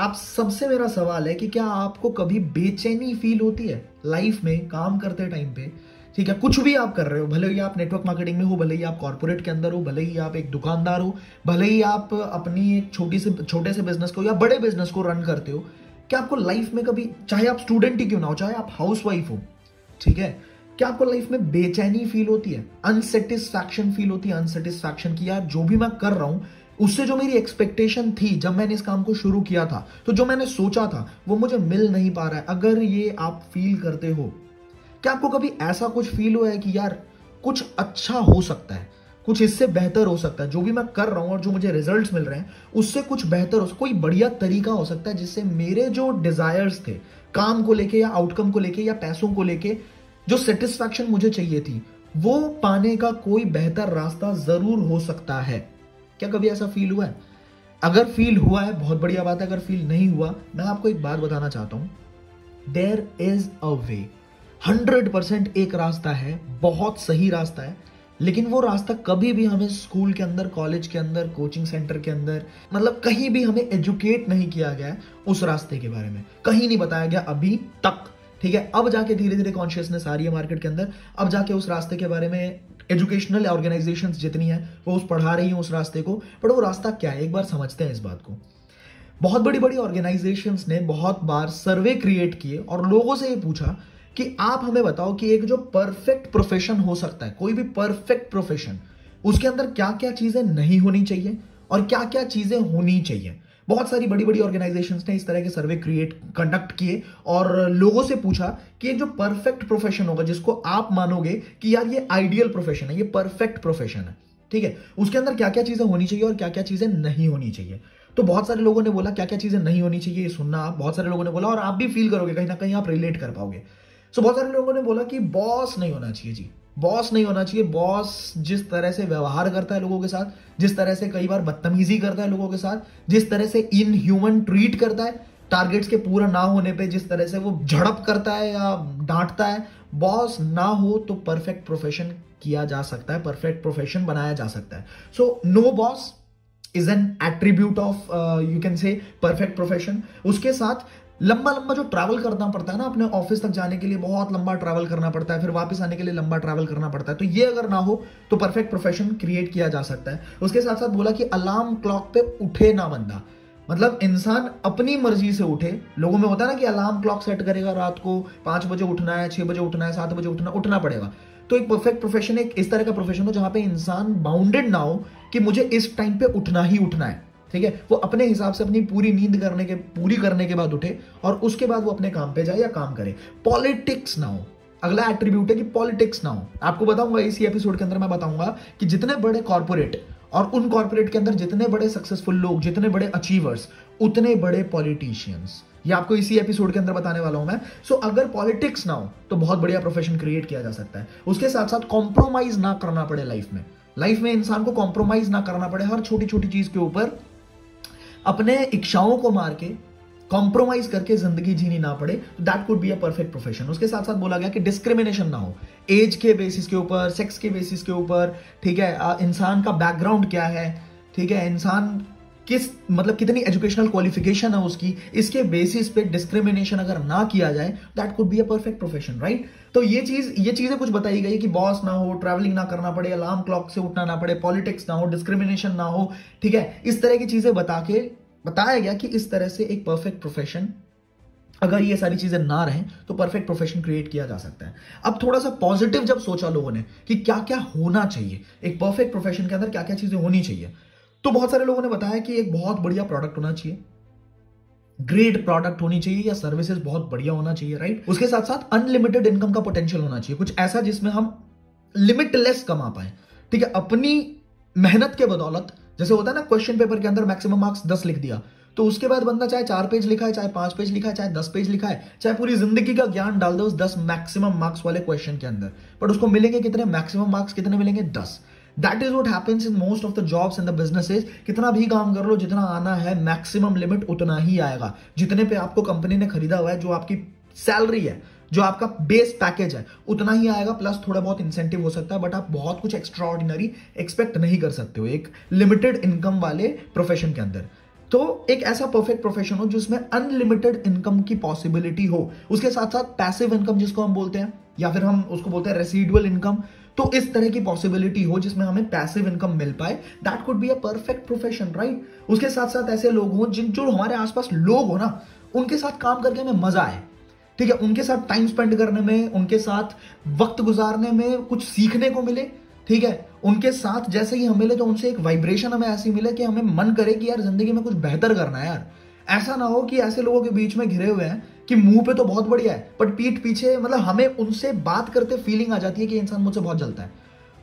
आप सबसे मेरा सवाल है कि क्या आपको कभी बेचैनी फील होती है लाइफ में, काम करते टाइम पे? ठीक है, कुछ भी आप कर रहे हो, भले ही आप नेटवर्क मार्केटिंग में हो, भले ही आप कॉर्पोरेट के अंदर हो, भले ही आप एक दुकानदार हो, भले ही आप अपनी एक छोटी से, छोटे से बिज़नेस को या बड़े बिज़नेस को रन करते हो, क्या आपको लाइफ में कभी, चाहे आप स्टूडेंट ही क्यों ना हो, चाहे आप हाउस हो, ठीक है, क्या आपको लाइफ में बेचैनी फील होती है? अनसेटिस्फैक्शन फील होती है अनसेटिस्फैक्शन की यार, जो भी मैं कर रहा हूँ उससे जो मेरी एक्सपेक्टेशन थी, जब मैंने इस काम को शुरू किया था तो जो मैंने सोचा था, वो मुझे मिल नहीं पा रहा है। अगर ये आप फील करते हो, क्या आपको कभी ऐसा कुछ फील हुआ है कि यार, कुछ अच्छा हो सकता है? कुछ इससे बेहतर हो सकता है। जो भी मैं कर रहा हूँ और जो मुझे रिज़ल्ट मिल रहे हैं, उससे कुछ बेहतर हो कोई बढ़िया तरीका हो सकता है जिससे मेरे जो डिजायर्स थे, काम को लेके या आउटकम को लेके या पैसों को लेके, जो सेटिस्फैक्शन मुझे चाहिए थी, वो पाने का कोई बेहतर रास्ता ज़रूर हो सकता है। क्या कभी ऐसा फील हुआ है? अगर फील हुआ है, बहुत बढ़िया बात है, अगर फील नहीं हुआ, मैं आपको एक बात बताना चाहता हूँ। There is a way hundred percent एक रास्ता है, बहुत सही रास्ता है, लेकिन वो रास्ता कभी भी हमें स्कूल के अंदर कॉलेज के अंदर कोचिंग सेंटर के अंदर मतलब कहीं भी हमें एजुकेट नहीं किया गया उस रास्ते के बारे में। कहीं नहीं बताया गया अभी तक। ठीक है? अब जाके धीरे धीरे कॉन्शियसनेस आ रही है मार्केट के अंदर। अब जाके उस रास्ते के बारे में एजुकेशनल ऑर्गेनाइजेशन जितनी है, वो उस पढ़ा रही हैं उस रास्ते को। बट वो रास्ता क्या है? एक बार समझते हैं इस बात को। बहुत बड़ी बड़ी ऑर्गेनाइजेशंस ने बहुत बार सर्वे क्रिएट किए और लोगों से ये पूछा कि आप हमें बताओ कि एक जो परफेक्ट प्रोफेशन हो सकता है, कोई भी परफेक्ट प्रोफेशन उसके अंदर क्या क्या चीज़ें नहीं होनी चाहिए और क्या क्या चीज़ें होनी चाहिए? बहुत सारी बड़ी बड़ी ऑर्गेनाइजेशंस ने इस तरह के सर्वे क्रिएट कंडक्ट किए और लोगों से पूछा कि जो परफेक्ट प्रोफेशन होगा, जिसको आप मानोगे कि यार ये आइडियल प्रोफेशन है, ये परफेक्ट प्रोफेशन है, ठीक है? उसके अंदर क्या क्या चीज़ें होनी चाहिए और क्या क्या चीज़ें नहीं होनी चाहिए? तो बहुत सारे लोगों ने बोला क्या क्या चीज़ें नहीं होनी चाहिए, ये सुनना आप, बहुत सारे लोगों ने बोला और आप भी फील करोगे, कहीं ना कहीं आप रिलेट कर पाओगे। सो बहुत सारे लोगों ने बोला कि बॉस नहीं होना चाहिए, जी। बॉस नहीं होना चाहिए। बॉस जिस तरह से व्यवहार करता है लोगों के साथ, जिस तरह से कई बार बदतमीजी करता है लोगों के साथ, जिस तरह से इनह्यूमन ट्रीट करता है टारगेट्स के पूरा ना होने पे जिस तरह से वो झड़प करता है या डांटता है बॉस ना हो तो परफेक्ट प्रोफेशन किया जा सकता है परफेक्ट प्रोफेशन बनाया जा सकता है। So no boss is an attribute of you can say perfect profession उसके साथ लंबा लंबा जो ट्रैवल करना पड़ता है ना अपने ऑफ़िस तक जाने के लिए, बहुत लंबा ट्रैवल करना पड़ता है, फिर वापस आने के लिए लंबा ट्रैवल करना पड़ता है। तो ये अगर ना हो तो परफेक्ट प्रोफेशन क्रिएट किया जा सकता है। उसके साथ साथ बोला कि अलार्म क्लॉक पे उठे ना बंदा। मतलब इंसान अपनी मर्ज़ी से उठे। लोगों में होता है ना कि अलार्म क्लॉक सेट करेगा रात को, पाँच बजे उठना है, छह बजे उठना है, सात बजे उठना उठना पड़ेगा। तो एक परफेक्ट प्रोफेशन एक इस तरह का प्रोफेशन हो जहाँ पे इंसान बाउंडेड ना हो कि मुझे इस टाइम पे उठना ही उठना है। ठीक है? वो अपने हिसाब से अपनी पूरी नींद करने के पूरी करने के बाद उठे और उसके बाद वो अपने काम पे जाए या काम करे। पॉलिटिक्स ना हो। अगला एट्रीब्यूट है कि पॉलिटिक्स ना हो। आपको बताऊँगा इसी एपिसोड के अंदर मैं बताऊँगा कि जितने बड़े कॉर्पोरेट और उन कॉर्पोरेट के अंदर जितने बड़े सक्सेसफुल लोग जितने बड़े अचीवर्स उतने बड़े पॉलिटिशियंस ये आपको इसी एपिसोड के अंदर बताने वाला हूँ मैं। सो so, अगर पॉलिटिक्स ना हो तो बहुत बढ़िया प्रोफेशन क्रिएट किया जा सकता है। उसके साथ साथ कॉम्प्रोमाइज ना करना पड़े लाइफ में। लाइफ में इंसान को कॉम्प्रोमाइज ना करना पड़े हर छोटी छोटी चीज़ के ऊपर अपने इच्छाओं को मार के कॉम्प्रोमाइज करके ज़िंदगी जीनी ना पड़े that could be a perfect profession उसके साथ साथ बोला गया कि डिस्क्रिमिनेशन ना हो। एज के बेसिस के ऊपर सेक्स के बेसिस के ऊपर, ठीक है? इंसान का बैकग्राउंड क्या है? ठीक है? इंसान किस मतलब कितनी एजुकेशनल क्वालिफिकेशन है उसकी, इसके बेसिस पे डिस्क्रिमिनेशन अगर ना किया जाए that could be a perfect profession right तो ये चीज़, ये चीज़ें कुछ बताई गई कि बॉस ना हो ट्रैवलिंग ना करना पड़े अलार्म क्लॉक से उठना ना पड़े पॉलिटिक्स ना हो डिस्क्रिमिनेशन ना हो, ठीक है? इस तरह की चीज़ें बता के, बताया गया कि इस तरह से एक परफेक्ट प्रोफेशन अगर ये सारी चीज़ें ना रहें तो परफेक्ट प्रोफेशन क्रिएट किया जा सकता है। अब थोड़ा सा पॉजिटिव जब सोचा लोगों ने कि क्या क्या होना चाहिए, एक परफेक्ट प्रोफेशन के अंदर क्या क्या चीज़ें होनी चाहिए तो बहुत सारे लोगों ने बताया कि एक बहुत बढ़िया प्रोडक्ट होना चाहिए। ग्रेट प्रोडक्ट होनी चाहिए या सर्विसेज़ बहुत बढ़िया होना चाहिए राइट उसके साथ साथ अनलिमिटेड इनकम का पोटेंशियल होना चाहिए। कुछ ऐसा जिसमें हम लिमिटलेस कमा पाए। ठीक है, अपनी मेहनत के बदौलत, जैसे होता है ना क्वेश्चन पेपर के अंदर मैक्सिमम मार्क्स दस लिख दिया। तो उसके बाद बंदा चाहे चार पेज लिखा है चाहे पाँच पेज लिखा है चाहे दस पेज लिखा है चाहे पूरी ज़िंदगी का ज्ञान डाल दो उस दस मैक्सिमम मार्क्स वाले क्वेश्चन के अंदर। बट उसको मिलेंगे कितने? मैक्सिमम मार्क्स कितने मिलेंगे? दस। That is what happens in most of the jobs in the businesses कितना भी काम कर लो, जितना आना है मैक्सिमम लिमिट उतना ही आएगा। जितने पे आपको कंपनी ने खरीदा हुआ है, जो आपकी सैलरी है, जो आपका बेस पैकेज है, उतना ही आएगा प्लस थोड़ा बहुत इंसेंटिव हो सकता है बट आप बहुत कुछ एक्स्ट्रा ऑर्डिनरी एक्सपेक्ट नहीं कर सकते हो एक लिमिटेड इनकम वाले प्रोफेशन के अंदर। तो एक ऐसा परफेक्ट प्रोफेशन हो, जिसमें अनलिमिटेड इनकम की पॉसिबिलिटी हो। उसके साथ साथ पैसिव इनकम जिसको हम बोलते हैं, या फिर हम उसको बोलते हैं रेसिडुअल इनकम तो इस तरह की पॉसिबिलिटी हो जिसमें हमें पैसिव इनकम मिल पाए। That could be a perfect profession right उसके साथ साथ ऐसे लोग हों जिन जो हमारे आसपास लोग हो ना, उनके साथ काम करके हमें मज़ा आए। ठीक है? उनके साथ टाइम स्पेंड करने में, उनके साथ वक्त गुजारने में कुछ सीखने को मिले। ठीक है? उनके साथ जैसे ही हम मिले तो उनसे एक वाइब्रेशन हमें ऐसी मिले कि हमें मन करे कि यार ज़िंदगी में कुछ बेहतर करना है यार। ऐसा ना हो कि ऐसे लोगों के बीच में घिरे हुए हैं कि मुँह पे तो बहुत बढ़िया है बट पीठ पीछे मतलब हमें उनसे बात करते फीलिंग आ जाती है कि इंसान मुझसे बहुत जलता है।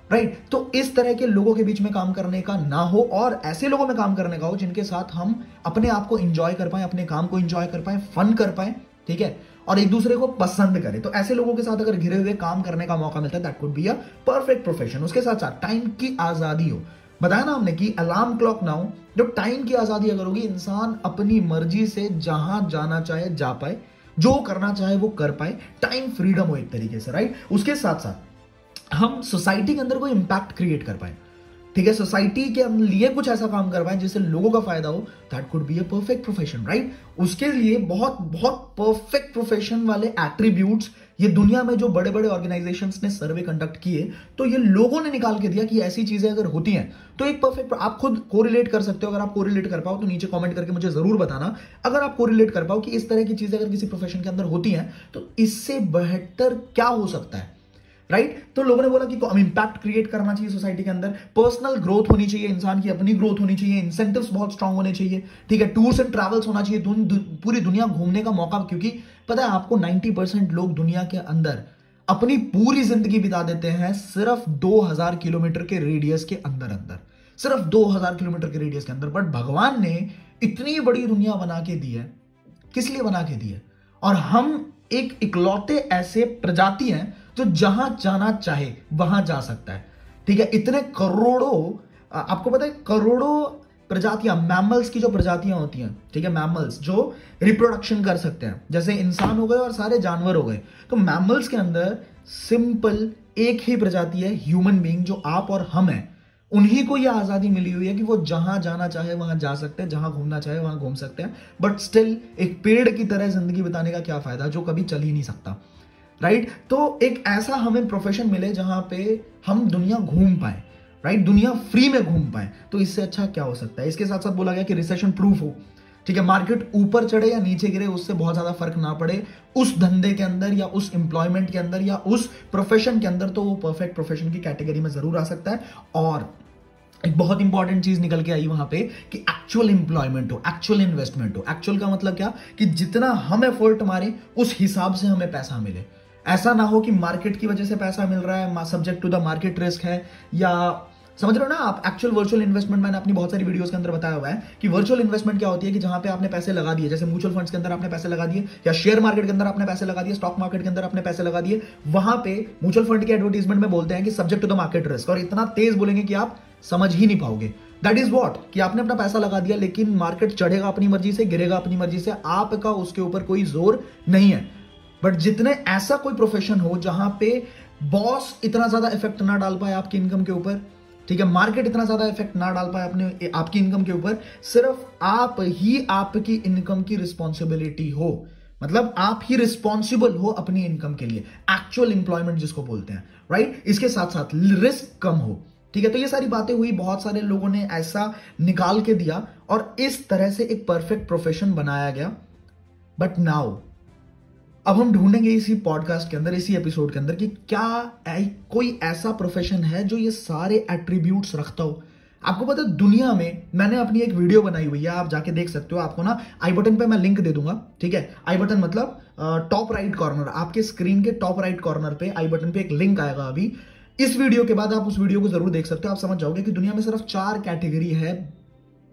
Right right? तो इस तरह के लोगों के बीच में काम करने का ना हो, और ऐसे लोगों में काम करने का हो जिनके साथ हम अपने आप को इंजॉय कर पाए, अपने काम को इंजॉय कर पाए फन कर पाए, ठीक है? और एक दूसरे को पसंद करें। तो ऐसे लोगों के साथ अगर घिरे हुए काम करने का मौका मिलता है that could be a perfect profession उसके साथ साथ टाइम की आज़ादी हो। बताया ना हमने कि अलार्म क्लॉक ना हो जब टाइम की आज़ादी अगर होगी, इंसान अपनी मर्ज़ी से जहाँ जाना चाहे, जा पाए। जो करना चाहे वो कर पाए टाइम फ्रीडम हो एक तरीके से राइट उसके साथ साथ हम सोसाइटी के अंदर कोई इंपैक्ट क्रिएट कर पाए। ठीक है सोसाइटी के लिए कुछ ऐसा काम कर पाए जिससे लोगों का फ़ायदा हो that could be a perfect profession right उसके लिए बहुत बहुत परफेक्ट प्रोफेशन वाले एट्रीब्यूट्स ये दुनिया में जो बड़े बड़े ऑर्गेनाइजेशन ने सर्वे कंडक्ट किए तो ये लोगों ने निकाल के दिया कि ऐसी चीज़ें अगर होती हैं तो एक परफेक्ट आप खुद कोरिलेट कर सकते हो, अगर आप कोरिलेट कर पाओ तो नीचे कमेंट करके मुझे ज़रूर बताना। अगर आप कोरिलेट कर पाओ कि इस तरह की चीज़ें अगर किसी प्रोफेशन के अंदर होती हैं तो इससे बेहतर क्या हो सकता है? Right right? तो लोगों ने बोला कि हम इंपैक्ट क्रिएट करना चाहिए सोसाइटी के अंदर। पर्सनल ग्रोथ होनी चाहिए इंसान की अपनी ग्रोथ होनी चाहिए इंसेंटिव्स बहुत स्ट्रांग होने चाहिए। ठीक है टूर्स एंड ट्रैवल्स होना चाहिए दुन, दु, पूरी दुनिया घूमने का मौका क्योंकि पता है आपको 90 परसेंट लोग दुनिया के अंदर अपनी पूरी ज़िंदगी बिता देते हैं सिर्फ़ 2000 किलोमीटर के रेडियस के अंदर अंदर। सिर्फ़ 2000 किलोमीटर के रेडियस के अंदर। बट भगवान ने इतनी बड़ी दुनिया बना के दी है। किस लिए बना के दी है? और हम एक इकलौते ऐसे प्रजाति हैं जो जहाँ जाना चाहे, वहाँ जा सकता है। ठीक है, इतने करोड़ों आपको पता है, करोड़ों प्रजातियाँ मैमल्स की जो प्रजातियाँ होती हैं, ठीक है मैमल्स जो रिप्रोडक्शन कर सकते हैं। जैसे इंसान हो गए और सारे जानवर हो गए। तो मैमल्स के अंदर सिंपल एक ही प्रजाति है ह्यूमन बींग जो आप और हम हैं। उन्हीं को यह आज़ादी मिली हुई है कि वो जहाँ जाना चाहे, वहाँ जा सकते हैं, जहाँ घूमना चाहे, वहाँ घूम सकते हैं। बट स्टिल एक पेड़ की तरह ज़िंदगी बिताने का क्या फ़ायदा, जो कभी चल ही नहीं सकता। राइट तो एक ऐसा हमें प्रोफेशन मिले जहाँ पे हम दुनिया घूम पाए। राइट दुनिया फ्री में घूम पाए। तो इससे अच्छा क्या हो सकता है? इसके साथ साथ बोला गया कि रिसेशन प्रूफ हो। ठीक है मार्केट ऊपर चढ़े या नीचे गिरे, उससे बहुत ज़्यादा फ़र्क ना पड़े। उस धंधे के अंदर या उस एम्प्लॉयमेंट के अंदर या उस प्रोफेशन के अंदर तो वो परफेक्ट प्रोफेशन की कैटेगरी में ज़रूर आ सकता है। और एक बहुत इंपॉर्टेंट चीज़ निकल के आई वहाँ पे कि एक्चुअल इंप्लॉयमेंट हो एक्चुअल इन्वेस्टमेंट हो। एक्चुअल का मतलब क्या? कि जितना हम एफर्ट मारे, उस हिसाब से हमें पैसा मिले। ऐसा ना हो कि मार्केट की वजह से पैसा मिल रहा है subject to the market risk है, या समझ रहे हो ना आप एक्चुअल वर्चुअल इन्वेस्टमेंट मैंने अपनी बहुत सारी वीडियोस के अंदर बताया हुआ है कि वर्चुअल इन्वेस्टमेंट क्या होती है कि जहाँ पे आपने पैसे लगा दिए, जैसे म्यूचुअल फंड्स के अंदर आपने पैसे लगा दिए, या शेयर मार्केट के अंदर आपने पैसे लगा दिए स्टॉक मार्केट के अंदर आपने पैसे लगा दिए, वहाँ पे म्यूचुअल फंड के एडवर्टीजमेंट में बोलते हैं कि subject to the market risk और इतना तेज बोलेंगे कि आप समझ ही नहीं पाओगे। दैट इज़ वॉट कि आपने अपना पैसा लगा दिया, लेकिन मार्केट चढ़ेगा अपनी मर्ज़ी से, गिरेगा अपनी मर्ज़ी से, आपका उसके ऊपर कोई ज़ोर नहीं है। बट जितने ऐसा कोई प्रोफेशन हो जहाँ पे बॉस इतना ज़्यादा इफ़ेक्ट ना डाल पाए आपकी इनकम के ऊपर, ठीक है? मार्केट इतना ज़्यादा इफ़ेक्ट ना डाल पाए अपने आपकी इनकम के ऊपर, सिर्फ़ आप ही आपकी इनकम की रिस्पॉन्सिबिलिटी हो। मतलब आप ही रिस्पॉन्सिबल हो अपनी इनकम के लिए। एक्चुअल इंप्लॉयमेंट जिसको बोलते हैं राइट इसके साथ साथ रिस्क कम हो। ठीक है? तो ये सारी बातें हुई, बहुत सारे लोगों ने ऐसा निकाल के दिया और इस तरह से एक परफेक्ट प्रोफेशन बनाया गया। बट नाउ अब हम ढूंढेंगे इसी पॉडकास्ट के अंदर, इसी एपिसोड के अंदर कि क्या कोई ऐसा प्रोफेशन है जो ये सारे एट्रीब्यूट्स रखता हो। आपको पता है, दुनिया में मैंने अपनी एक वीडियो बनाई हुई है, आप जाके देख सकते हो, आपको ना आई बटन पे मैं लिंक दे दूँगा, ठीक है? आई बटन मतलब टॉप राइट कॉर्नर आपके स्क्रीन के टॉप राइट कॉर्नर पे आई बटन पे एक लिंक आएगा अभी। इस वीडियो के बाद आप उस वीडियो को ज़रूर देख सकते हो, आप समझ जाओगे कि दुनिया में सिर्फ़ चार कैटेगरी है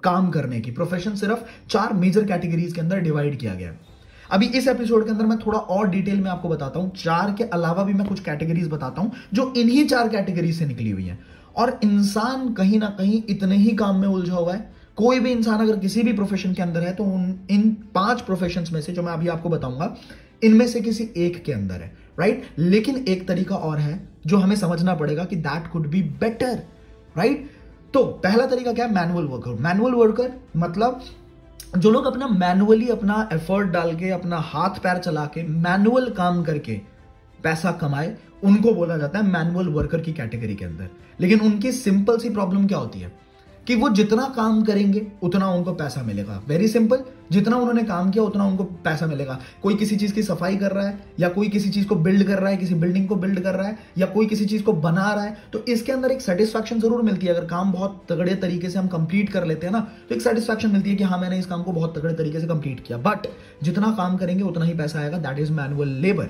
काम करने की। प्रोफेशन सिर्फ़ चार मेजर कैटेगरीज के अंदर डिवाइड किया गया है। अभी इस एपिसोड के अंदर मैं थोड़ा और डिटेल में आपको बताता हूँ। चार के अलावा भी मैं कुछ कैटेगरीज बताता हूँ, जो इन्हीं चार कैटेगरीज से निकली हुई है। और इंसान कहीं ना कहीं इतने ही काम में उलझा हुआ है। कोई भी इंसान अगर किसी भी प्रोफेशन के अंदर है तो उन, इन पाँच प्रोफेशन में से, जो मैं अभी आपको बताऊँगा, इनमें से किसी एक के अंदर है राइट लेकिन एक तरीका और है, जो हमें समझना पड़ेगा कि that could be better right तो पहला तरीका क्या है? मैनुअल वर्कर मैनुअल वर्कर मतलब जो लोग अपना मैनुअली अपना एफर्ट डाल के, अपना हाथ पैर चला के मैनुअल काम करके पैसा कमाए, उनको बोला जाता है मैनुअल वर्कर की कैटेगरी के अंदर। लेकिन उनकी सिंपल सी प्रॉब्लम क्या होती है? कि वो जितना काम करेंगे, उतना उनको पैसा मिलेगा। वेरी सिंपल जितना उन्होंने काम किया, उतना उनको पैसा मिलेगा। कोई किसी चीज़ की सफ़ाई कर रहा है, या कोई किसी चीज़ को बिल्ड कर रहा है, किसी बिल्डिंग को बिल्ड कर रहा है, या कोई किसी चीज़ को बना रहा है तो इसके अंदर एक सेटिस्फैक्शन ज़रूर मिलती है। अगर काम बहुत तगड़े तरीके से हम कंप्लीट कर लेते हैं ना तो एक सेटिस्फैक्शन मिलती है कि हाँ मैंने इस काम को बहुत तगड़े तरीके से कंप्लीट किया। बट जितना काम करेंगे, उतना ही पैसा आएगा। दैट इज़ मैनुअल लेबर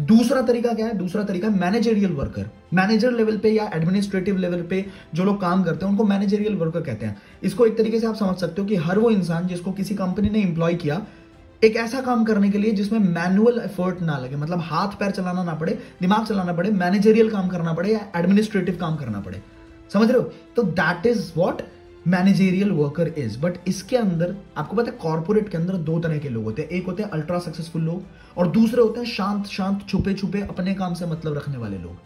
दूसरा तरीका क्या है? दूसरा तरीका मैनेजरियल वर्कर मैनेजर लेवल पे या एडमिनिस्ट्रेटिव लेवल पे जो लोग काम करते हैं, उनको मैनेजरियल वर्कर कहते हैं। इसको एक तरीके से आप समझ सकते हो कि हर वो इंसान जिसको किसी कंपनी ने इंप्लॉय किया, एक ऐसा काम करने के लिए जिसमें मैनुअल एफर्ट ना लगे। मतलब हाथ पैर चलाना ना पड़े, दिमाग चलाना पड़े मैनेजरियल काम करना पड़े या एडमिनिस्ट्रेटिव काम करना पड़े। समझ रहे हो? तो that is what managerial worker is but इसके अंदर, आपको पता है कॉर्पोरेट के अंदर दो तरह के लोग होते हैं। एक होते हैं अल्ट्रा सक्सेसफुल लोग, और दूसरे होते हैं शांत शांत छुपे छुपे अपने काम से मतलब रखने वाले लोग।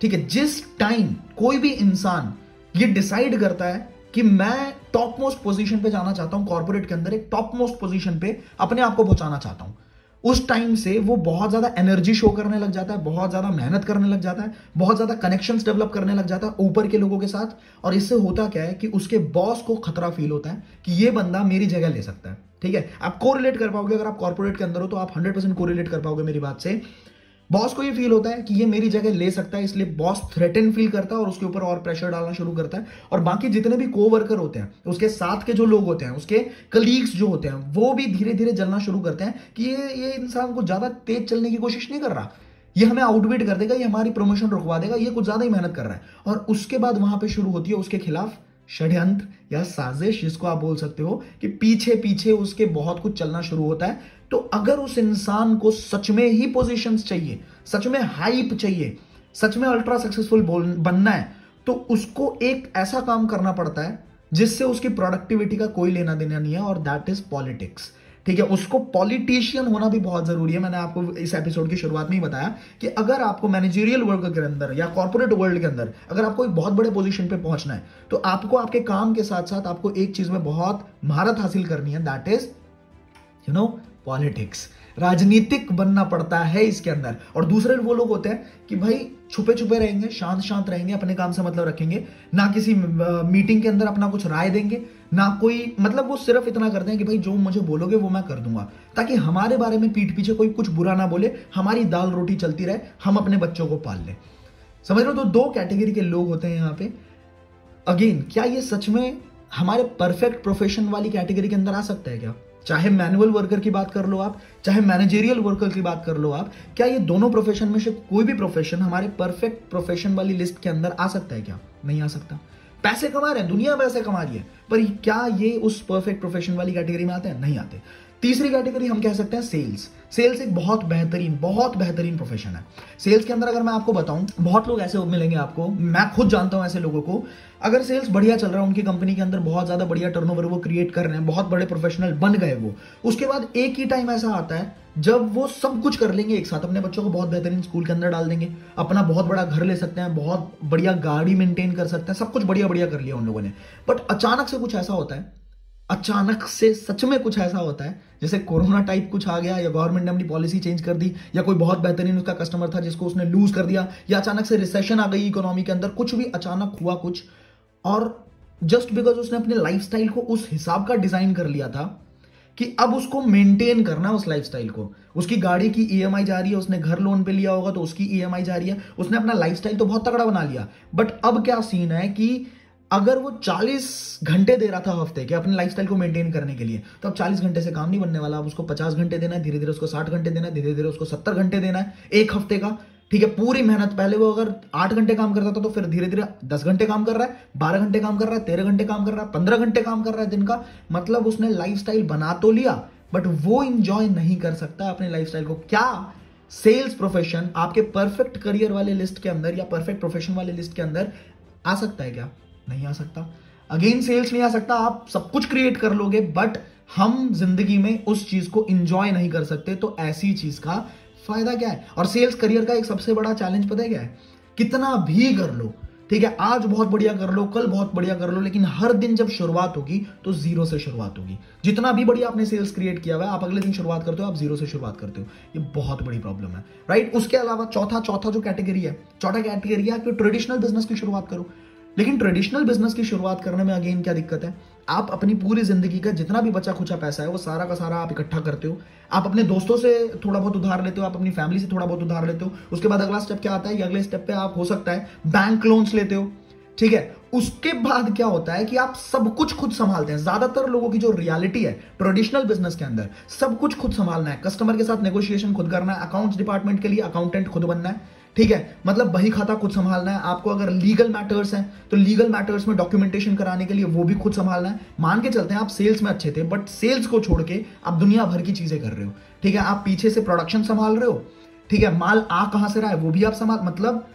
ठीक है, जिस टाइम कोई भी इंसान ये डिसाइड करता है कि मैं टॉप मोस्ट पोजीशन पे जाना चाहता हूँ कॉर्पोरेट के अंदर एक टॉप मोस्ट पोजीशन पे अपने आप को पहुंचाना चाहता हूँ उस टाइम से वो बहुत ज़्यादा एनर्जी शो करने लग जाता है, बहुत ज़्यादा मेहनत करने लग जाता है, बहुत ज़्यादा कनेक्शंस डेवलप करने लग जाता है ऊपर के लोगों के साथ। और इससे होता क्या है कि उसके बॉस को खतरा फील होता है कि ये बंदा मेरी जगह ले सकता है, ठीक है? आप कोरिलेट कर पाओगे, अगर आप कॉर्पोरेट के अंदर हो तो आप हंड्रेड परसेंट कोरिलेट कर पाओगे मेरी बात से। बॉस को ये फील होता है कि ये मेरी जगह ले सकता है, इसलिए बॉस थ्रेटन फील करता है और उसके ऊपर और प्रेशर डालना शुरू करता है। और बाकी जितने भी को वर्कर होते हैं, उसके साथ के जो लोग होते हैं, उसके कलीग्स जो होते हैं, वो भी धीरे धीरे जलना शुरू करते हैं कि ये ये इंसान को ज़्यादा तेज चलने की कोशिश नहीं कर रहा। ये हमें आउटवेट कर देगा, ये हमारी प्रमोशन रुकवा देगा, ये कुछ ज़्यादा ही मेहनत कर रहा है। और उसके बाद वहाँ पर शुरू होती है, उसके खिलाफ षड्यंत्र या साजिश जिसको आप बोल सकते हो कि पीछे पीछे उसके बहुत कुछ चलना शुरू होता है। तो अगर उस इंसान को सच में ही पोजीशंस चाहिए, सच में हाइप चाहिए, सच में अल्ट्रा सक्सेसफुल बनना है तो उसको एक ऐसा काम करना पड़ता है जिससे उसकी प्रोडक्टिविटी का कोई लेना देना नहीं है और दैट इज़ पॉलिटिक्स ठीक है, उसको पॉलिटिशियन होना भी बहुत ज़रूरी है। मैंने आपको इस एपिसोड की शुरुआत में ही बताया कि अगर आपको मैनेजरियल वर्ल्ड के अंदर या कॉर्पोरेट वर्ल्ड के अंदर अगर आपको एक बहुत बड़े पोजीशन पे पहुँचना है तो आपको आपके काम के साथ साथ आपको एक चीज़ में बहुत महारत हासिल करनी है that is you know politics राजनीतिक बनना पड़ता है इसके अंदर। और दूसरे वो लोग होते हैं कि भाई छुपे छुपे रहेंगे शांत शांत रहेंगे, अपने काम से मतलब रखेंगे। ना किसी मीटिंग के अंदर अपना कुछ राय देंगे, ना कोई मतलब वो सिर्फ़ इतना करते हैं कि भाई जो मुझे बोलोगे वो मैं कर दूँगा। ताकि हमारे बारे में पीठ पीछे कोई कुछ बुरा ना बोले, हमारी दाल रोटी चलती रहे, हम अपने बच्चों को पाल लें। समझ हो? तो दो कैटेगरी के लोग होते हैं यहाँ पे। अगेन क्या ये सच में हमारे परफेक्ट प्रोफेशन वाली कैटेगरी के अंदर आ सकता है क्या? चाहे मैनुअल वर्कर की बात कर लो आप, चाहे मैनेजेरियल वर्कर की बात कर लो आप, क्या ये दोनों प्रोफेशन में से कोई भी प्रोफेशन हमारे परफेक्ट प्रोफेशन वाली लिस्ट के अंदर आ सकता है क्या? नहीं आ सकता। पैसे कमा रहे हैं, दुनिया पैसे कमा रही है, पर क्या ये उस परफेक्ट प्रोफेशन वाली कैटेगरी में आते हैं? नहीं आते। तीसरी कैटेगरी हम कह सकते हैं सेल्स। सेल्स एक बहुत बेहतरीन बहुत बेहतरीन प्रोफेशन है। सेल्स के अंदर अगर मैं आपको बताऊँ, बहुत लोग ऐसे मिलेंगे आपको, मैं खुद जानता हूँ ऐसे लोगों को, अगर सेल्स बढ़िया चल रहा है, उनकी कंपनी के अंदर बहुत ज़्यादा बढ़िया टर्नओवर वो क्रिएट कर रहे हैं, बहुत बड़े प्रोफेशनल बन गए वो, उसके बाद एक ही टाइम ऐसा आता है, जब वो सब कुछ कर लेंगे एक साथ, अपने बच्चों को बहुत बेहतरीन स्कूल के अंदर डाल देंगे, अपना बहुत बड़ा घर ले सकते हैं, बहुत बढ़िया गाड़ी मेंटेन कर सकते हैं, सब कुछ बढ़िया बढ़िया कर लिया उन लोगों ने। बट अचानक से कुछ ऐसा होता है अचानक से सच में कुछ ऐसा होता है, जैसे कोरोना टाइप कुछ आ गया, या गवर्नमेंट ने अपनी पॉलिसी चेंज कर दी, या कोई बहुत बेहतरीन उसका कस्टमर था जिसको उसने लूज कर दिया, या अचानक से रिसेशन आ गई इकोनॉमी के अंदर, कुछ भी अचानक हुआ कुछ, और जस्ट बिकॉज़ उसने अपने लाइफ को उस हिसाब का डिज़ाइन कर लिया था, कि अब उसको मेंटेन करना उस लाइफस्टाइल को। उसकी गाड़ी की ईएमआई e जा रही है, उसने घर लोन पे लिया होगा तो उसकी ईएमआई e जा रही है, उसने अपना लाइफस्टाइल तो बहुत तगड़ा बना लिया। बट अब क्या सीन है कि अगर वो 40 घंटे दे रहा था हफ़्ते के अपने लाइफस्टाइल को मेंटेन करने के लिए तो अब 40 घंटे से काम नहीं बनने वाला। अब उसको 50 घंटे देना है धीरे धीरे उसको 60 घंटे देना है धीरे धीरे उसको 70 घंटे देना है, एक हफ़्ते का। ठीक है, पूरी मेहनत पहले वो अगर आठ घंटे काम करता था तो फिर धीरे धीरे दस घंटे काम कर रहा है, बारह घंटे काम कर रहा है, तेरह घंटे काम कर रहा है, पंद्रह घंटे काम कर रहा है दिन का। मतलब उसने लाइफ बना तो लिया बट वो इंजॉय नहीं कर सकता अपने लाइफ को। क्या सेल्स प्रोफेशन आपके परफेक्ट करियर वाले लिस्ट के अंदर या परफेक्ट प्रोफेशन वाले लिस्ट के अंदर आ सकता है क्या? नहीं आ सकता। अगेन सेल्स नहीं आ सकता। आप सब कुछ क्रिएट कर लोगे बट हम ज़िंदगी में उस चीज़ को इंजॉय नहीं कर सकते तो ऐसी चीज़ का फ़ायदा क्या है? और सेल्स करियर का एक सबसे बड़ा चैलेंज पता है क्या है? कितना भी कर लो, ठीक है, आज बहुत बढ़िया कर लो, कल बहुत बढ़िया कर लो, लेकिन हर दिन जब शुरुआत होगी तो ज़ीरो से शुरुआत होगी। जितना भी बढ़िया आपने सेल्स क्रिएट किया हुआ है, आप अगले दिन शुरुआत करते हो, आप ज़ीरो से शुरुआत करते हो। ये बहुत बड़ी प्रॉब्लम है राइट उसके अलावा चौथा चौथा जो कैटेगरी है, चौथा कैटेगरी है कि ट्रेडिशनल बिज़नेस की शुरुआत करो। लेकिन ट्रेडिशनल बिज़नेस की शुरुआत करने में अगेन क्या दिक्कत है? आप अपनी पूरी ज़िंदगी का जितना भी बचा खुचा पैसा है, वो सारा का सारा आप इकट्ठा करते हो। आप अपने दोस्तों से थोड़ा बहुत उधार लेते हो, आप अपनी फैमिली से थोड़ा बहुत उधार लेते हो। उसके बाद अगला स्टेप क्या आता है? अगले स्टेप पे आप, हो सकता है बैंक लोन्स लेते हो। ठीक है? उसके बाद क्या होता है कि आप सब कुछ खुद संभालते हैं। ज़्यादातर लोगों की जो रियलिटी है ट्रेडिशनल बिज़नेस के अंदर, सब कुछ खुद संभालना है। कस्टमर के साथ नेगोशिएशन खुद करना है अकाउंट्स डिपार्टमेंट के लिए अकाउंटेंट खुद बनना है। ठीक है? मतलब बही खाता खुद संभालना है। आपको अगर लीगल मैटर्स हैं तो लीगल मैटर्स में डॉक्यूमेंटेशन कराने के लिए वो भी खुद संभालना है। मान के चलते हैं, आप सेल्स में अच्छे थे बट सेल्स को छोड़ के आप दुनिया भर की चीज़ें कर रहे हो। ठीक है? आप पीछे से प्रोडक्शन संभाल रहे हो। ठीक है? माल आ कहाँ से रहा है, वो भी आप संभाल मतलब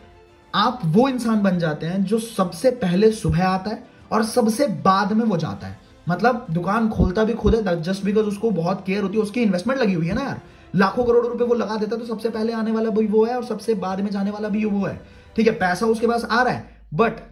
आप वो इंसान बन जाते हैं जो सबसे पहले सुबह आता है और सबसे बाद में वो जाता है। मतलब दुकान खोलता भी खुद है जस्ट बिकॉज़ उसको बहुत केयर होती है, उसकी इन्वेस्टमेंट लगी हुई है ना यार। लाखों करोड़ रुपए वो लगा देता है तो सबसे पहले आने वाला भी वो है और सबसे बाद में जाने वाला भी वो है। ठीक है, पैसा उसके पास आ रहा है बट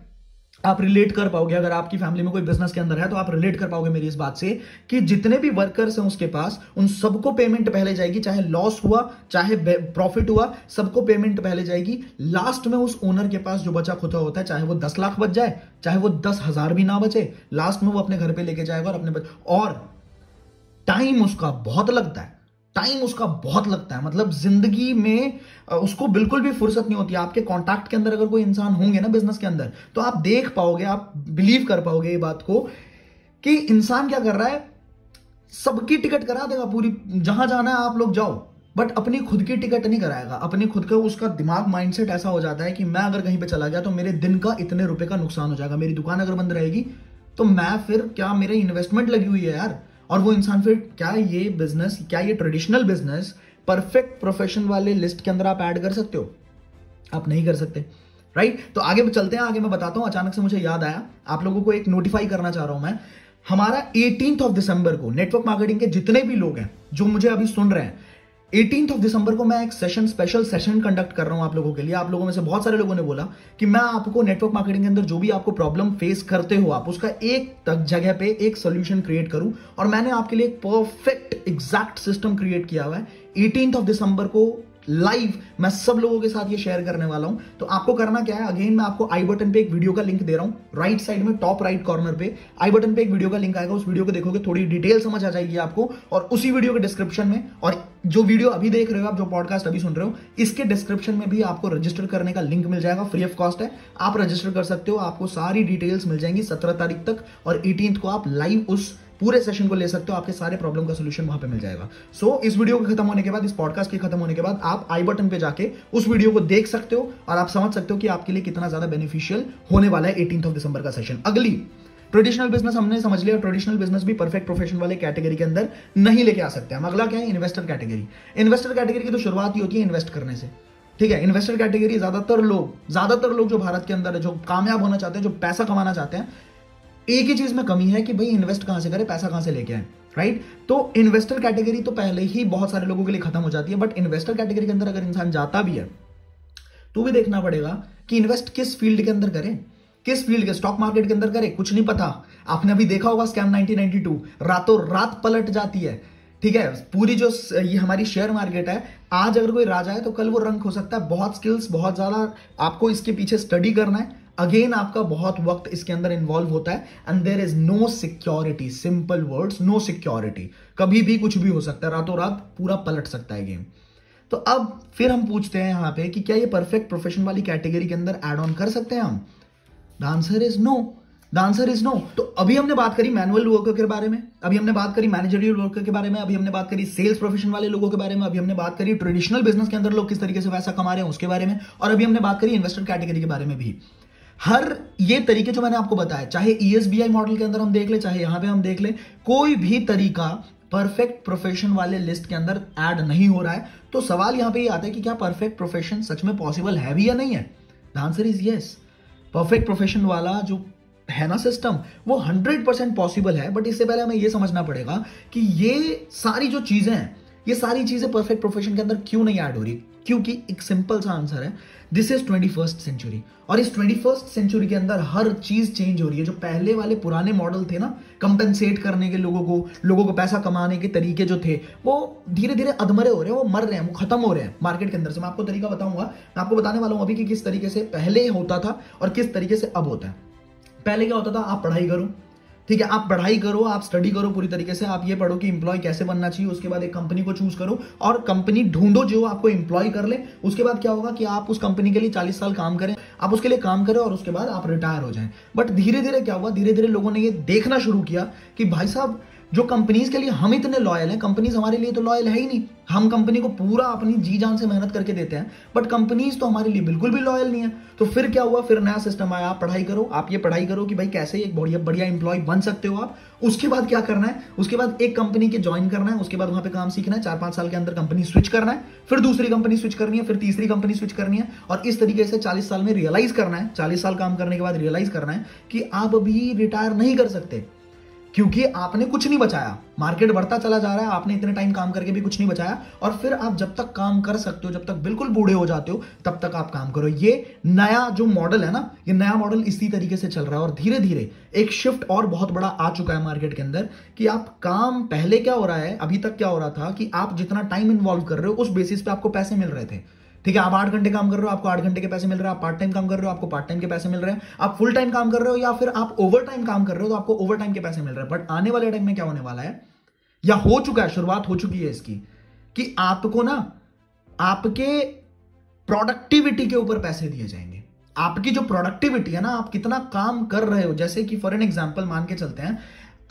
आप रिलेट कर पाओगे, अगर आपकी फैमिली में कोई बिज़नेस के अंदर है तो आप रिलेट कर पाओगे मेरी इस बात से कि जितने भी वर्कर्स हैं उसके पास, उन सबको पेमेंट पहले जाएगी, चाहे लॉस हुआ, चाहे प्रॉफिट हुआ, सबको पेमेंट पहले जाएगी। लास्ट में उस ओनर के पास जो बचा खुदा होता है, चाहे वो दस लाख बच जाए, चाहे वो दस हज़ार भी ना बचे लास्ट में वो अपने घर पे लेके जाएगा और अपने बच... और टाइम उसका बहुत लगता है। टाइम उसका बहुत लगता है। मतलब ज़िंदगी में उसको बिल्कुल भी फुर्सत नहीं होती। आपके कॉन्टैक्ट के अंदर अगर कोई इंसान होंगे ना बिज़नेस के अंदर तो आप देख पाओगे, आप बिलीव कर पाओगे ये बात को कि इंसान क्या कर रहा है? सबकी टिकट करा देगा पूरी। जहाँ जाना है आप लोग जाओ। बट अपनी खुद की टिकट नहीं कराएगा। अपनी खुद का उसका दिमाग माइंडसेट ऐसा हो जाता है कि मैं अगर कहीं पे चला गया तो मेरे दिन का इतने रुपए का नुकसान हो जाएगा। मेरी दुकान अगर बंद रहेगी तो मैं फिर क्या, मेरे इन्वेस्टमेंट लगी हुई है यार? और वो इंसान फिर क्या ये बिज़नेस क्या ये ट्रेडिशनल बिज़नेस परफेक्ट प्रोफेशन वाले लिस्ट के अंदर आप ऐड कर सकते हो आप नहीं कर सकते राइट? तो आगे चलते हैं, आगे मैं बताता हूँ, अचानक से मुझे याद आया, आप लोगों को एक नोटिफाई करना चाह रहा हूँ मैं हमारा एटीन ऑफ़ दिसंबर को नेटवर्क मार्केटिंग के जितने भी लोग हैं, जो मुझे अभी सुन रहे हैं एटीन ऑफ़ दिसंबर को मैं एक सेशन स्पेशल सेशन कंडक्ट कर रहा हूँ आप लोगों के लिए। आप लोगों में से बहुत सारे लोगों ने बोला कि मैं आपको नेटवर्क मार्केटिंग के अंदर जो भी आपको प्रॉब्लम फेस करते हो, आप उसका एक तक जगह पे एक सोल्यूशन क्रिएट करूँ। और मैंने आपके लिए एक परफेक्ट एग्जैक्ट सिस्टम क्रिएट किया हुआ है। एटीन ऑफ़ दिसंबर को लाइव मैं सब लोगों के साथ ये शेयर करने वाला हूँ। तो आपको करना क्या है? अगेन मैं आपको आई बटन पे एक वीडियो का लिंक दे रहा हूँ। राइट साइड में टॉप राइट कॉर्नर पे आई बटन पे एक वीडियो का लिंक आएगा। उस वीडियो को देखोगे, थोड़ी डिटेल समझ आ जाएगी आपको। और उसी वीडियो के डिस्क्रिप्शन में और जो वीडियो अभी देख रहे हो आप, जो पॉडकास्ट अभी सुन रहे हो, इसके डिस्क्रिप्शन में भी आपको रजिस्टर करने का लिंक मिल जाएगा। फ्री ऑफ़ कॉस्ट है। आप रजिस्टर कर सकते हो। आपको सारी डिटेल्स मिल जाएँगी सत्रह तारीख तक और एटीन को आप लाइव उस पूरे सेशन को ले सकते हो आपके सारे प्रॉब्लम का सोल्यूशन वहाँ पे मिल जाएगा। सो so, इस वीडियो के खत्म होने के बाद इस पॉडकास्ट के खत्म होने के बाद आप आई बटन पे जाके उस वीडियो को देख सकते हो और आप समझ सकते हो कि आपके लिए कितना ज़्यादा बेनिफिशियल होने वाला है एटीन ऑफ़ दिसंबर का सेशन अगली ट्रेडिशनल बिज़नेस हमने समझ लिया ट्रेडिशनल बिज़नेस भी परफेक्ट प्रोफेशन वाले कैटेगरी के अंदर नहीं लेके आ सकते। हम अगला क्या है? इन्वेस्टर कैटेगरी इन्वेस्टर कैटेगरी की तो शुरुआत ही होती है इन्वेस्ट करने से। ठीक है? इन्वेस्टर कैटेगरी ज़्यादातर लोग ज़्यादातर लोग जो भारत के अंदर है जो कामयाब होना चाहते हैं जो पैसा कमाना चाहते हैं एक ही चीज़ में कमी है कि भाई इन्वेस्ट कहाँ से करें, पैसा कहाँ से लेके आए राइट तो इन्वेस्टर कैटेगरी तो पहले ही बहुत सारे लोगों के लिए खत्म हो जाती है बट इन्वेस्टर कैटेगरी के अंदर अगर इंसान जाता भी है तो भी देखना पड़ेगा कि इन्वेस्ट किस फ़ील्ड के अंदर करें, किस फ़ील्ड के स्टॉक मार्केट के अंदर करें, कुछ नहीं पता। आपने अभी देखा होगा स्कैम 1992 रातों रात पलट जाती है, ठीक है? पूरी जो ये हमारी शेयर मार्केट है, आज अगर कोई राजा है तो कल वो रंग हो सकता है। बहुत स्किल्स बहुत ज़्यादा आपको इसके पीछे स्टडी करना है। अगेन आपका बहुत वक्त इसके अंदर इन्वॉल्व होता है and there is no security simple words no security कभी भी कुछ भी हो सकता है, रातों रात पूरा पलट सकता है गेम तो अब फिर हम पूछते हैं यहाँ पे कि क्या ये परफेक्ट प्रोफेशन वाली कैटेगरी के अंदर एड ऑन कर सकते हैं हम? The answer is no the answer is no तो अभी हमने बात करी मैनुअल वर्कर के बारे में, अभी हमने बात करी मैनेजरियल वर्कर के बारे में, अभी हमने बात करी सेल्स प्रोफेशन वाले लोगों के बारे में, अभी हमने बात करी ट्रेडिशनल बिज़नेस के अंदर लोग किस तरीके से पैसा कमा रहे हैं उसके बारे में, और अभी हमने बात करी इन्वेस्टर कैटेगरी के बारे में भी. हर ये तरीके जो मैंने आपको बताया, चाहे ईएसबीआई e मॉडल के अंदर हम देख ले, चाहे यहाँ पे हम देख ले, कोई भी तरीका परफेक्ट प्रोफेशन वाले लिस्ट के अंदर ऐड नहीं हो रहा है। तो सवाल यहाँ पे ये आता है कि क्या परफेक्ट प्रोफेशन सच में पॉसिबल है भी या नहीं है? The answer is yes perfect profession वाला जो है ना सिस्टम वो हंड्रेड परसेंट पॉसिबल है बट इससे पहले हमें ये समझना पड़ेगा कि ये सारी जो चीज़ें हैं, ये सारी चीज़ें परफेक्ट प्रोफेशन के अंदर क्यों नहीं ऐड हो रही? क्योंकि एक सिंपल सा आंसर है। This is twenty first century और इस ट्वेंटी फ़र्स्ट सेंचुरी के अंदर हर चीज़ चेंज हो रही है। जो पहले वाले पुराने मॉडल थे ना कंपनसेट करने के लोगों को लोगों को पैसा कमाने के तरीके जो थे, वो धीरे धीरे अधमरे हो रहे हैं, वो मर रहे हैं, वो खत्म हो रहे हैं मार्केट के अंदर से। मैं आपको तरीका बताऊँगा। मैं आपको बताने वाला हूँ अभी कि किस तरीके से पहले होता था और किस तरीके से अब होता है। पहले क्या होता था? आप पढ़ाई करो ठीक है, आप पढ़ाई करो, आप स्टडी करो पूरी तरीके से, आप ये पढ़ो कि इंप्लॉय कैसे बनना चाहिए, उसके बाद एक कंपनी को चूज़ करो और कंपनी ढूंढो जो आपको इंप्लॉय कर ले। उसके बाद क्या होगा कि आप उस कंपनी के लिए चालीस साल काम करें, आप उसके लिए काम करें और उसके बाद आप रिटायर हो जाए। बट धीरे धीरे क्या हुआ धीरे धीरे लोगों ने ये देखना शुरू किया कि भाई साहब जो कंपनीज़ के लिए हम इतने लॉयल हैं कंपनीज़ हमारे लिए तो लॉयल है ही नहीं। हम कंपनी को पूरा अपनी जी जान से मेहनत करके देते हैं बट कंपनीज़ तो हमारे लिए बिल्कुल भी लॉयल नहीं है। तो फिर क्या हुआ? फिर नया सिस्टम आया आप पढ़ाई करो। आप ये पढ़ाई करो कि भाई कैसे एक बढ़िया बढ़िया इंप्लॉय बन सकते हो आप। उसके बाद क्या करना है? उसके बाद एक कंपनी के ज्वाइन करना है, उसके बाद वहाँ पे काम सीखना है चार पाँच साल के अंदर कंपनी स्विच करना है, फिर दूसरी कंपनी स्विच करनी है, फिर तीसरी कंपनी स्विच करनी है, और इस तरीके से चालीस साल में रियलाइज़ करना है। चालीस साल काम करने के बाद रियलाइज़ करना है कि आप अभी रिटायर नहीं कर सकते। क्योंकि आपने कुछ नहीं बचाया। मार्केट बढ़ता चला जा रहा है, आपने इतने टाइम काम करके भी कुछ नहीं बचाया। और फिर आप जब तक काम कर सकते हो, जब तक बिल्कुल बूढ़े हो जाते हो, तब तक आप काम करो। ये नया जो मॉडल है ना, ये नया मॉडल इसी तरीके से चल रहा है। और धीरे धीरे एक शिफ्ट और बहुत बड़ा आ चुका है मार्केट के अंदर कि आप काम पहले क्या हो रहा है, अभी तक क्या हो रहा था कि आप जितना टाइम इन्वॉल्व कर रहे हो, उस बेसिस पे आपको पैसे मिल रहे थे। ठीक है, आप आठ घंटे काम कर रहे हो, आपको आठ घंटे के पैसे मिल रहे हैं, आप पार्ट टाइम काम कर रहे हो, आपको पार्ट टाइम के पैसे मिल रहे हैं, आप फुल टाइम काम कर रहे हो या फिर आप ओवर टाइम काम कर रहे हो तो आपको ओवर टाइम के पैसे मिल रहे हैं। बट आने वाले टाइम में क्या होने वाला है? या हो चुका है, शुरुआत हो चुकी है इसकी, कि आपको ना, आपके प्रोडक्टिविटी के ऊपर पैसे दिए जाएँगे। आपकी जो प्रोडक्टिविटी है ना, आप कितना काम कर रहे हो, जैसे कि फॉर एन एग्ज़ाम्पल मान के चलते हैं,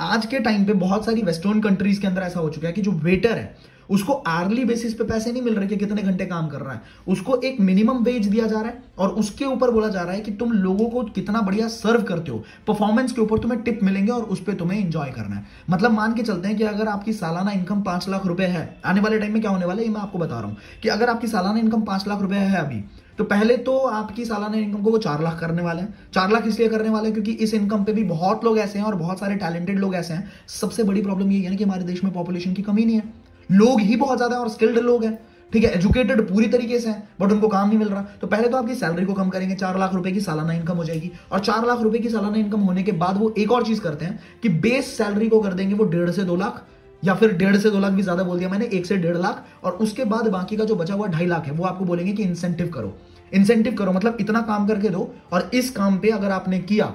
आज के टाइम पे बहुत सारी वेस्टर्न कंट्रीज़ के अंदर ऐसा हो चुका है कि जो वेटर है उसको आर्ली बेसिस पे पैसे नहीं मिल रहे कि कितने घंटे काम कर रहा है। उसको एक मिनिमम वेज दिया जा रहा है और उसके ऊपर बोला जा रहा है कि तुम लोगों को कितना बढ़िया सर्व करते हो। परफॉर्मेंस के ऊपर तुम्हें टिप मिलेंगे और उस पर तुम्हें इंजॉय करना है। मतलब मान के चलते हैं कि अगर आपकी सालाना इनकम पाँच लाख रुपए है, आने वाले टाइम में क्या होने वाला है? मैं आपको बता रहा हूँ कि अगर आपकी सालाना इनकम पाँच लाख रुपए है अभी तो पहले तो आपकी सालाना इनकम को वो चार लाख करने वाले हैं। चार लाख इसलिए करने वाले हैं क्योंकि इस इनकम पे भी बहुत लोग ऐसे हैं और बहुत सारे टैलेंटेड लोग ऐसे हैं। सबसे बड़ी प्रॉब्लम ये है कि हमारे देश में पॉपुलेशन की कमी नहीं है। लोग ही बहुत ज़्यादा और स्किल्ड लोग हैं। ठीक है एजुकेटेड पूरी तरीके से हैं बट उनको काम नहीं मिल रहा। तो पहले तो आपकी सैलरी को कम करेंगे, चार लाख रुपए की सालाना इनकम हो जाएगी। और चार लाख रुपए की सालाना इनकम होने के बाद वो एक और चीज़ करते हैं कि बेस सैलरी को कर देंगे वो डेढ़ से दो लाख, या फिर डेढ़ से दो लाख भी ज़्यादा बोल दिया मैंने, एक से डेढ़ लाख, और उसके बाद बाकी का जो बचा हुआ ढाई लाख है, वो आपको बोलेंगे कि इंसेंटिव करो। इंसेंटिव करो मतलब इतना काम करके दो, और इस काम पे अगर आपने किया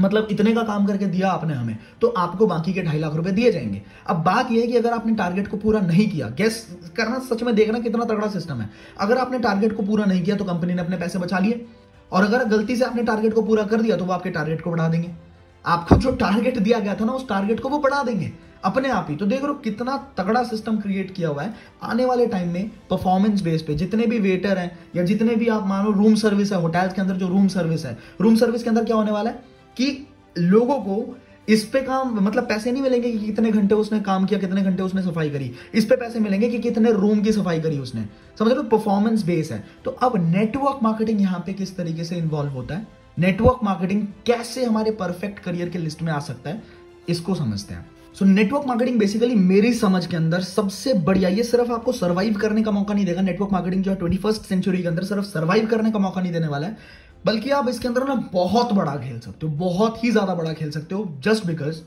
मतलब इतने का काम करके दिया आपने हमें तो आपको बाकी के ढाई लाख रुपए दिए जाएँगे। अब बात यह है कि अगर आपने टारगेट को पूरा नहीं किया गैस करना, सच में देखना कितना तगड़ा सिस्टम है। अगर आपने टारगेट को पूरा नहीं किया तो कंपनी ने अपने पैसे बचा लिए। और अगर गलती से आपने टारगेट को पूरा कर दिया तो वो आपके टारगेट को बढ़ा देंगे। आपको जो टारगेट दिया गया था ना, उस टारगेट को वो बढ़ा देंगे, अपने आप ही। तो देख लो कितना तगड़ा सिस्टम क्रिएट किया हुआ है। आने वाले टाइम में परफॉर्मेंस बेस पे जितने भी वेटर हैं, या जितने भी आप मानो रूम सर्विस है होटल्स के अंदर जो रूम सर्विस है रूम सर्विस के अंदर क्या होने वाला है? कि लोगों को इस पे काम मतलब पैसे नहीं मिलेंगे कि कितने घंटे उसने काम किया, कितने घंटे उसने सफ़ाई करी। इस पे पैसे मिलेंगे कि कितने रूम की सफ़ाई करी उसने। समझ लो परफॉर्मेंस बेस है। तो अब नेटवर्क मार्केटिंग यहाँ पे किस तरीके से इन्वॉल्व होता है? नेटवर्क मार्केटिंग कैसे हमारे परफेक्ट करियर के लिस्ट में आ सकता है? इसको समझते हैं। सो नेटवर्क मार्केटिंग बेसिकली मेरी समझ के अंदर सबसे बढ़िया, ये सिर्फ़ आपको सर्वाइव करने का मौका नहीं देगा। नेटवर्क मार्केटिंग जो है ट्वेंटी फ़र्स्ट सेंचुरी के अंदर सिर्फ़ सर्वाइव करने का मौका नहीं देने वाला है। बल्कि आप इसके अंदर ना बहुत बड़ा खेल सकते हो, बहुत ही ज़्यादा बड़ा खेल सकते हो जस्ट बिकॉज़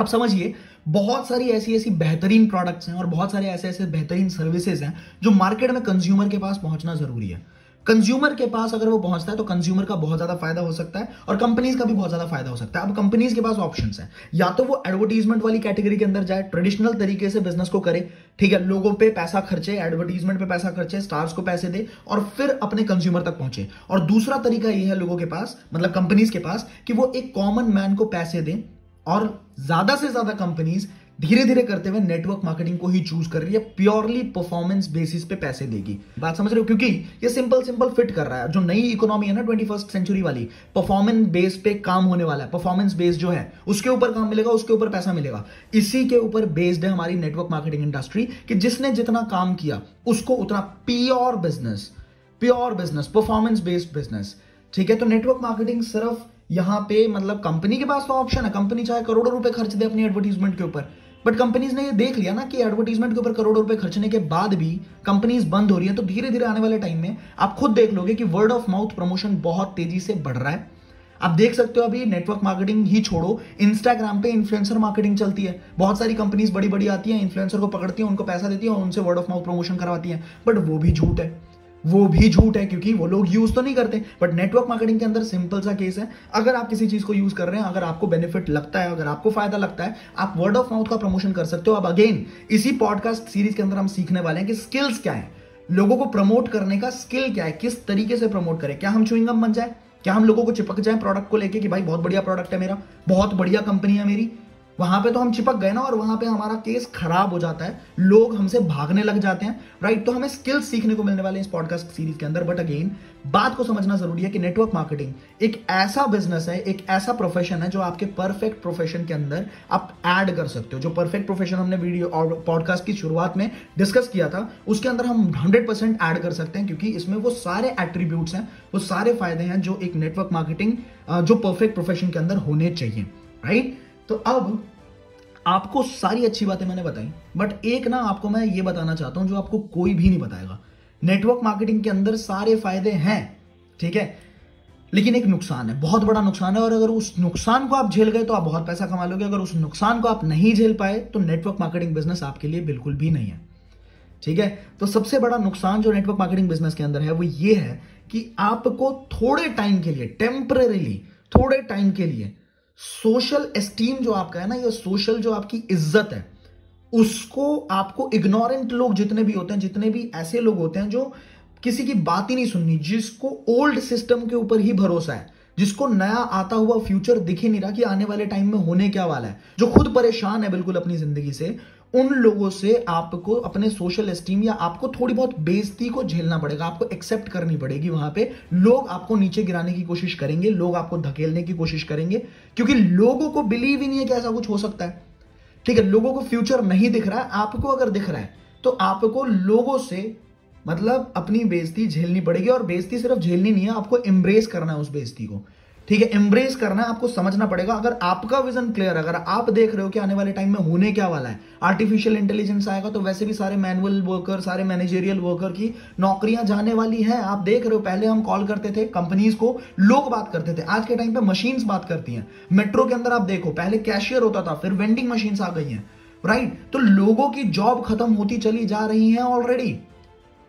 आप समझिए, बहुत सारी ऐसी ऐसी बेहतरीन प्रोडक्ट्स हैं और बहुत सारे ऐसे ऐसे बेहतरीन सर्विसेज़ हैं जो मार्केट में कंज्यूमर के पास पहुँचना ज़रूरी है। कंज्यूमर के पास अगर वो पहुँचता है तो कंज्यूमर का बहुत ज़्यादा फ़ायदा हो सकता है और कंपनीज़ का भी बहुत ज़्यादा फ़ायदा हो सकता है। अब कंपनीज़ के पास ऑप्शन है। या तो वो एडवर्टीजमेंट वाली कैटेगरी के अंदर जाए ट्रेडिशनल तरीके से बिज़नेस को करे, ठीक है, लोगों पे पैसा खर्चे एडवर्टीजमेंट पे पैसा खर्चे स्टार्स को पैसे दे और फिर अपने कंज्यूमर तक पहुँचे। और दूसरा तरीका ये है लोगों के पास मतलब कंपनीज़ के पास, कि वो एक कॉमन मैन को पैसे दें और ज़्यादा से ज़्यादा कंपनीज़ धीरे धीरे करते हुए नेटवर्क मार्केटिंग को ही चूज़ कर रही है प्योरली परफॉर्मेंस बेसिस पे पैसे देगी। बात समझ रहे हो? क्योंकि ये सिंपल सिंपल फिट कर रहा है। जो नई इकोनॉमी है ना ट्वेंटी फ़र्स्ट सेंचुरी वाली परफॉर्मेंस बेस पे काम होने वाला है। परफॉर्मेंस बेस जो है, उसके ऊपर काम मिलेगा, उसके ऊपर पैसा मिलेगा। इसी के ऊपर बेस्ड है हमारी नेटवर्क मार्केटिंग इंडस्ट्री कि जिसने जितना काम किया, उसको उतना pure business pure business performance based business ठीक है? तो नेटवर्क मार्केटिंग सिर्फ़ यहाँ पे मतलब कंपनी के पास तो ऑप्शन है। कंपनी चाहे करोड़ों रुपए खर्च दे अपनी एडवर्टीजमेंट के ऊपर। बट कंपनीज़ ने ये देख लिया ना कि एडवर्टीजमेंट के ऊपर करोड़ों रुपए खर्चने के बाद भी कंपनीज़ बंद हो रही है। तो धीरे धीरे आने वाले टाइम में आप खुद देख लोगे कि वर्ड ऑफ़ माउथ प्रमोशन बहुत तेज़ी से बढ़ रहा है। आप देख सकते हो अभी नेटवर्क मार्केटिंग ही छोड़ो। इंस्टाग्राम पे इन्फ्लुएंसर मार्केटिंग चलती है। बहुत सारी कंपनीज़ बड़ी बड़ी आती हैं इन्फ्लुएंसर को पकड़ती हैं, उनको पैसा देती है और उनसे वर्ड ऑफ़ माउथ प्रमोशन करवाती हैं। बट वो भी झूठ है। वो भी झूठ है, क्योंकि वो लोग यूज़ तो नहीं करते। बट नेटवर्क मार्केटिंग के अंदर सिंपल सा केस है। अगर आप किसी चीज़ को यूज़ कर रहे हैं, अगर आपको बेनिफिट लगता है, अगर आपको फ़ायदा लगता है, आप वर्ड ऑफ़ माउथ का प्रमोशन कर सकते हो। अब अगेन इसी पॉडकास्ट सीरीज़ के अंदर हम सीखने वाले हैं कि स्किल्स क्या है। लोगों को प्रमोट करने का स्किल क्या है? किस तरीके से प्रमोट करें? क्या हम चुइंगम बन जाए? क्या हम लोगों को चिपक जाए प्रोडक्ट को लेके कि भाई बहुत बढ़िया प्रोडक्ट है मेरा? बहुत बढ़िया कंपनी है मेरी। वहाँ पे तो हम चिपक गए ना और वहाँ पे हमारा केस खराब हो जाता है। लोग हमसे भागने लग जाते हैं राइट तो हमें स्किल्स सीखने को मिलने वाले इस पॉडकास्ट सीरीज़ के अंदर। बट अगेन बात को समझना ज़रूरी है कि नेटवर्क मार्केटिंग एक ऐसा बिज़नेस है, एक ऐसा प्रोफेशन है जो आपके परफेक्ट प्रोफेशन के अंदर आप ऐड कर सकते हो। जो परफेक्ट प्रोफेशन हमने वीडियो और पॉडकास्ट की शुरुआत में डिस्कस किया था, उसके अंदर हम हंड्रेड परसेंट ऐड कर सकते हैं क्योंकि इसमें वो सारे एट्रीब्यूट्स हैं, वो सारे फ़ायदे हैं जो एक नेटवर्क मार्केटिंग जो परफेक्ट प्रोफेशन के अंदर होने चाहिए राइट तो अब आपको सारी अच्छी बातें मैंने बताई बट एक ना आपको मैं ये बताना चाहता हूँ जो आपको कोई भी नहीं बताएगा। नेटवर्क मार्केटिंग के अंदर सारे फ़ायदे हैं, ठीक है? लेकिन एक नुकसान है, बहुत बड़ा नुकसान है, और अगर उस नुकसान को आप झेल गए तो आप बहुत पैसा कमा लोगे। अगर उस नुकसान को आप नहीं झेल पाए तो नेटवर्क मार्केटिंग बिज़नेस आपके लिए बिल्कुल भी नहीं है, ठीक है? तो सबसे बड़ा नुकसान जो नेटवर्क मार्केटिंग बिज़नेस के अंदर है, वो ये है कि आपको थोड़े टाइम के लिए टेम्पररीली थोड़े टाइम के लिए सोशल एस्टीम जो आपका है ना, ये सोशल जो आपकी इज़्ज़त है, उसको आपको इग्नोरेंट लोग जितने भी होते हैं, जितने भी ऐसे लोग होते हैं जो किसी की बात ही नहीं सुननी, जिसको ओल्ड सिस्टम के ऊपर ही भरोसा है, जिसको नया आता हुआ फ्यूचर दिख ही नहीं रहा कि आने वाले टाइम में होने क्या वाला है, जो खुद परेशान है बिल्कुल अपनी ज़िंदगी से उन लोगों से आपको अपने सोशल एस्टीम या आपको थोड़ी बहुत बेइज्जती को झेलना पड़ेगा, आपको एक्सेप्ट करनी पड़ेगी वहाँ पे। लोग आपको नीचे गिराने की कोशिश करेंगे, लोग आपको धकेलने की कोशिश करेंगे, क्योंकि लोगों को बिलीव ही नहीं है कि ऐसा कुछ हो सकता है। ठीक है, लोगों को फ्यूचर नहीं दिख रहा है आपको अगर दिख रहा है तो आपको लोगों से मतलब अपनी बेइज्जती झेलनी पड़ेगी, और बेइज्जती सिर्फ़ झेलनी नहीं है, आपको एम्ब्रेस करना है उस बेइज्जती को। ठीक है एम्ब्रेस करना, आपको समझना पड़ेगा। अगर आपका विजन क्लियर अगर आप देख रहे हो कि आने वाले टाइम में होने क्या वाला है आर्टिफिशियल इंटेलिजेंस आएगा तो वैसे भी सारे मैनुअल वर्कर सारे मैनेजेरियल वर्कर की नौकरियाँ जाने वाली है। आप देख रहे हो, पहले हम कॉल करते थे कंपनीज़ को, लोग बात करते थे। आज के टाइम पे मशीन्स बात करती हैं। मेट्रो के अंदर आप देखो, पहले कैशियर होता था, फिर वेंडिंग मशीन्स आ गई हैं राइट तो लोगों की जॉब खत्म होती चली जा रही है ऑलरेडी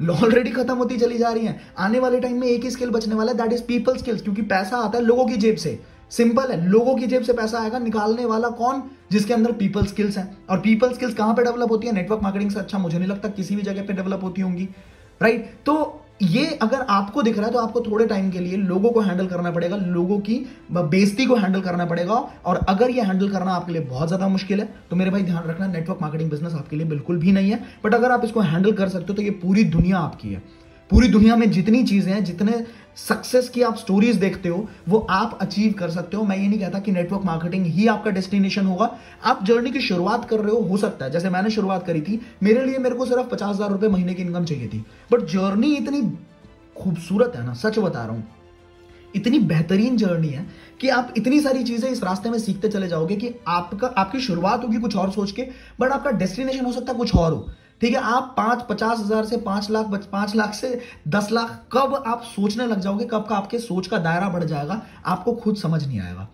ऑलरेडी खत्म होती चली जा रही है। आने वाले टाइम में एक ही स्किल बचने वाला है दैट इज़ पीपल स्किल्स क्योंकि पैसा आता है लोगों की जेब से। सिंपल है, लोगों की जेब से पैसा आएगा, निकालने वाला कौन? जिसके अंदर पीपल स्किल्स हैं। और पीपल स्किल्स कहाँ पे डेवलप होती है? नेटवर्क मार्केटिंग से अच्छा मुझे नहीं लगता, किसी भी जगह पे डेवलप होती होंगी। Right right? तो ये अगर आपको दिख रहा है तो आपको थोड़े टाइम के लिए लोगों को हैंडल करना पड़ेगा, लोगों की बेजती को हैंडल करना पड़ेगा, और अगर ये हैंडल करना आपके लिए बहुत ज़्यादा मुश्किल है तो मेरे भाई ध्यान रखना नेटवर्क मार्केटिंग बिज़नेस आपके लिए बिल्कुल भी नहीं है बट अगर आप इसको हैंडल कर सकते हो तो ये पूरी दुनिया आपकी है। पूरी दुनिया में जितनी चीज़ें हैं, जितने सक्सेस की आप स्टोरीज देखते हो, वो आप अचीव कर सकते हो। मैं ये नहीं कहता कि नेटवर्क मार्केटिंग ही आपका डेस्टिनेशन होगा। आप जर्नी की शुरुआत कर रहे हो हो सकता है। जैसे मैंने शुरुआत करी थी, मेरे लिए मेरे को सिर्फ़ पचास हज़ार रुपए महीने की इनकम चाहिए थी। बट जर्नी इतनी खूबसूरत है ना, सच बता रहा हूँ। इतनी बेहतरीन जर्नी है कि आप इतनी सारी चीज़ें इस रास्ते में सीखते चले जाओगे कि आपका, आपकी शुरुआत होगी कुछ और सोच के बट आपका डेस्टिनेशन हो सकता है कुछ और हो। ठीक है, आप पाँच, पचास हज़ार से पाँच लाख पाँच लाख से दस लाख कब आप सोचने लग जाओगे, कब का आपके सोच का दायरा बढ़ जाएगा, आपको खुद समझ नहीं आएगा।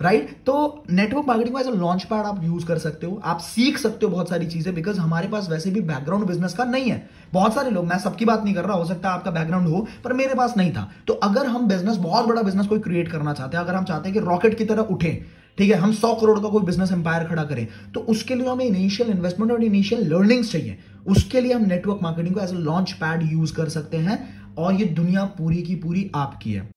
Right right? तो नेटवर्क मार्केटिंग को as a launch pad use use कर सकते हो, आप सीख सकते हो बहुत सारी चीज़ें बिकॉज़ हमारे पास वैसे भी बैकग्राउंड बिज़नेस का नहीं है। बहुत सारे लोग, मैं सबकी बात नहीं कर रहा, हो सकता है आपका बैकग्राउंड हो, पर मेरे पास नहीं था। तो अगर हम बिज़नेस बहुत बड़ा बिज़नेस कोई क्रिएट करना चाहते हैं, अगर हम चाहते हैं कि रॉकेट की तरह उठे ठीक है, हम सौ करोड़ का कोई बिज़नेस एम्पायर खड़ा करें तो उसके लिए हमें इनिशियल इन्वेस्टमेंट और इनिशियल लर्निंग्स चाहिए। उसके लिए हम नेटवर्क मार्केटिंग को as a launch pad use कर सकते हैं और ये दुनिया पूरी की पूरी आपकी है।